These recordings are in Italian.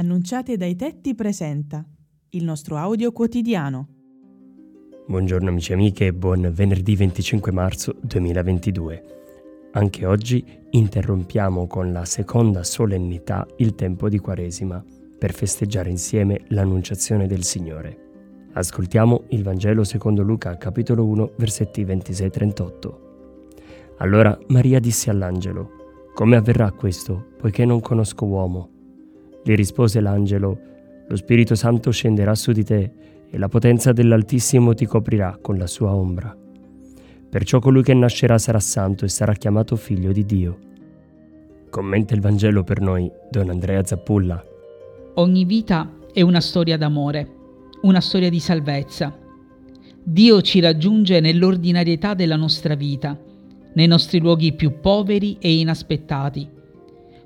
Annunciate dai tetti presenta il nostro audio quotidiano. Buongiorno amici e amiche e buon venerdì 25 marzo 2022. Anche oggi interrompiamo con la seconda solennità il tempo di Quaresima per festeggiare insieme l'annunciazione del Signore. Ascoltiamo il Vangelo secondo Luca capitolo 1 versetti 26-38. Allora Maria disse all'angelo, Come avverrà questo, poiché non conosco uomo? Gli rispose l'angelo, Lo Spirito Santo scenderà su di te e la potenza dell'Altissimo ti coprirà con la sua ombra. Perciò colui che nascerà sarà santo e sarà chiamato figlio di Dio. Commenta il Vangelo per noi Don Andrea Zappulla. Ogni vita è una storia d'amore, una storia di salvezza. Dio ci raggiunge nell'ordinarietà della nostra vita, nei nostri luoghi più poveri e inaspettati.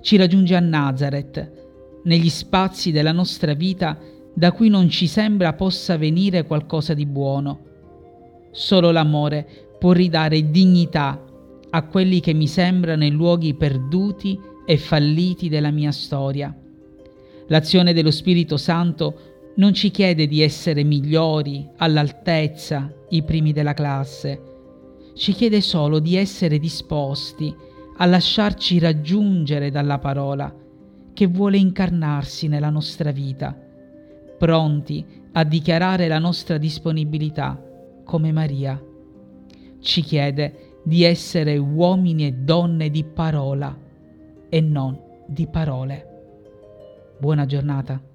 Ci raggiunge a Nazareth, negli spazi della nostra vita da cui non ci sembra possa venire qualcosa di buono. Solo l'amore può ridare dignità a quelli che mi sembrano i luoghi perduti e falliti della mia storia. L'azione dello Spirito Santo non ci chiede di essere migliori, all'altezza, i primi della classe. Ci chiede solo di essere disposti a lasciarci raggiungere dalla parola che vuole incarnarsi nella nostra vita, pronti a dichiarare la nostra disponibilità come Maria. Ci chiede di essere uomini e donne di parola e non di parole. Buona giornata.